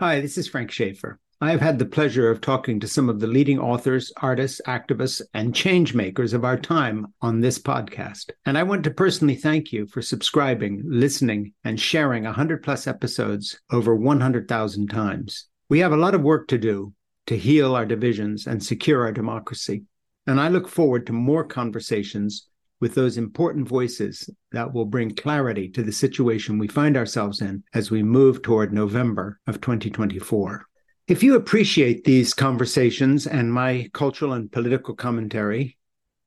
Hi, this is Frank Schaeffer. I have had the pleasure of talking to some of the leading authors, artists, activists, and change makers of our time on this podcast. And I want to personally thank you for subscribing, listening, and sharing 100 plus episodes over 100,000 times. We have a lot of work to do to heal our divisions and secure our democracy. And I look forward to more conversations with those important voices that will bring clarity to the situation we find ourselves in as we move toward November of 2024. If you appreciate these conversations and my cultural and political commentary,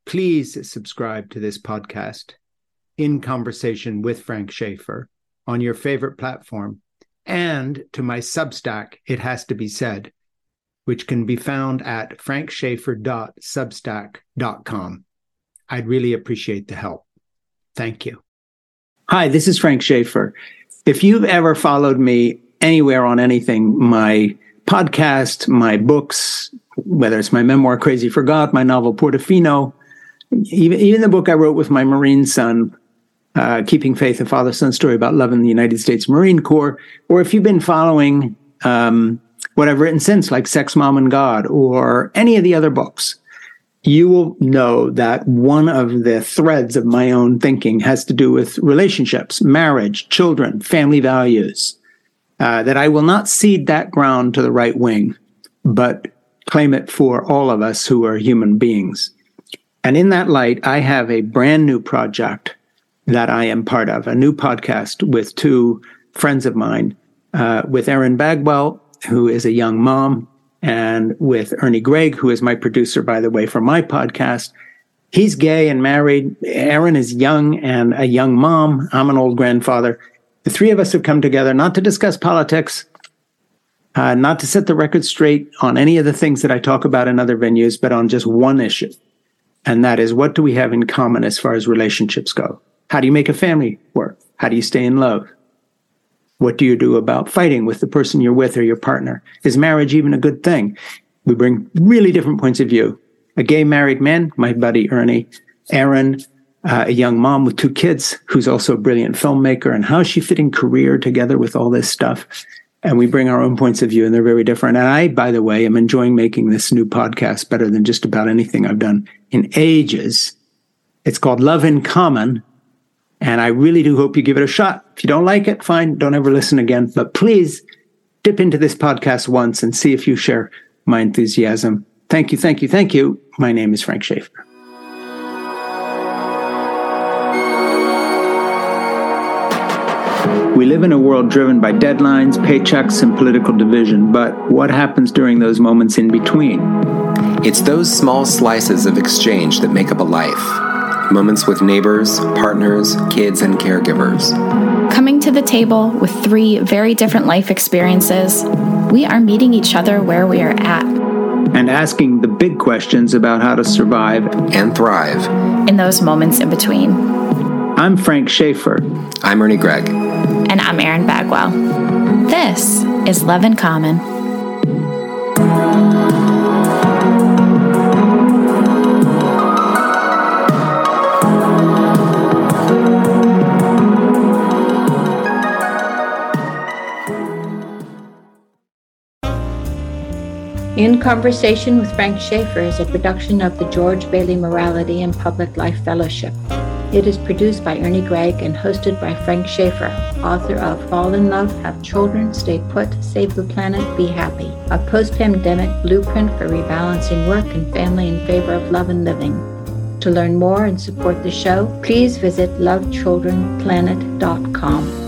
please subscribe to this podcast, In Conversation with Frank Schaeffer, on your favorite platform, and to my Substack, It Has to Be Said, which can be found at frankschaeffer.substack.com. I'd really appreciate the help. Thank you. Hi, this is Frank Schaeffer. If you've ever followed me anywhere on anything, my podcast, my books, whether it's my memoir, Crazy for God, my novel, Portofino, even, even the book I wrote with my Marine son, uh, Keeping Faith, a father son story about love in the United States Marine Corps, or if you've been following um, what I've written since, like Sex, Mom, and God, or any of the other books, you will know that one of the threads of my own thinking has to do with relationships, marriage, children, family values. Uh, that I will not cede that ground to the right wing, but claim it for all of us who are human beings. And in that light, I have a brand new project that I am part of, a new podcast with two friends of mine, uh, with Erin Bagwell, who is a young mom and with Ernie Gregg, who is my producer, by the way, for my podcast. He's gay and married. Erin is young and a young mom. I'm an old grandfather. The three of us have come together not to discuss politics, uh, not to set the record straight on any of the things that I talk about in other venues, but on just one issue. And that is what do we have in common as far as relationships go? How do you make a family work? How do you stay in love? What do you do about fighting with the person you're with or your partner? Is marriage even a good thing? We bring really different points of view. A gay married man, my buddy Ernie, Erin, uh, a young mom with two kids who's also a brilliant filmmaker, and how's she fitting career together with all this stuff? And we bring our own points of view, and they're very different. And I, by the way, am enjoying making this new podcast better than just about anything I've done in ages. It's called Love in Common, and I really do hope you give it a shot. If you don't like it, fine, don't ever listen again. But please dip into this podcast once and see if you share my enthusiasm. Thank you, thank you, thank you. My name is Frank Schaeffer. We live in a world driven by deadlines, paychecks, and political division, but what happens during those moments in between? It's those small slices of exchange that make up a life moments with neighbors, partners, kids, and caregivers. Coming to the table with three very different life experiences, we are meeting each other where we are at. And asking the big questions about how to survive and thrive in those moments in between. I'm Frank Schaeffer. I'm Ernie Gregg. And I'm Erin Bagwell. This is Love in Common. In Conversation with Frank Schaeffer is a production of the George Bailey Morality and Public Life Fellowship. It is produced by Ernie Gregg and hosted by Frank Schaeffer, author of Fall in Love, Have Children, Stay Put, Save the Planet, Be Happy, a post pandemic blueprint for rebalancing work and family in favor of love and living. To learn more and support the show, please visit lovechildrenplanet.com.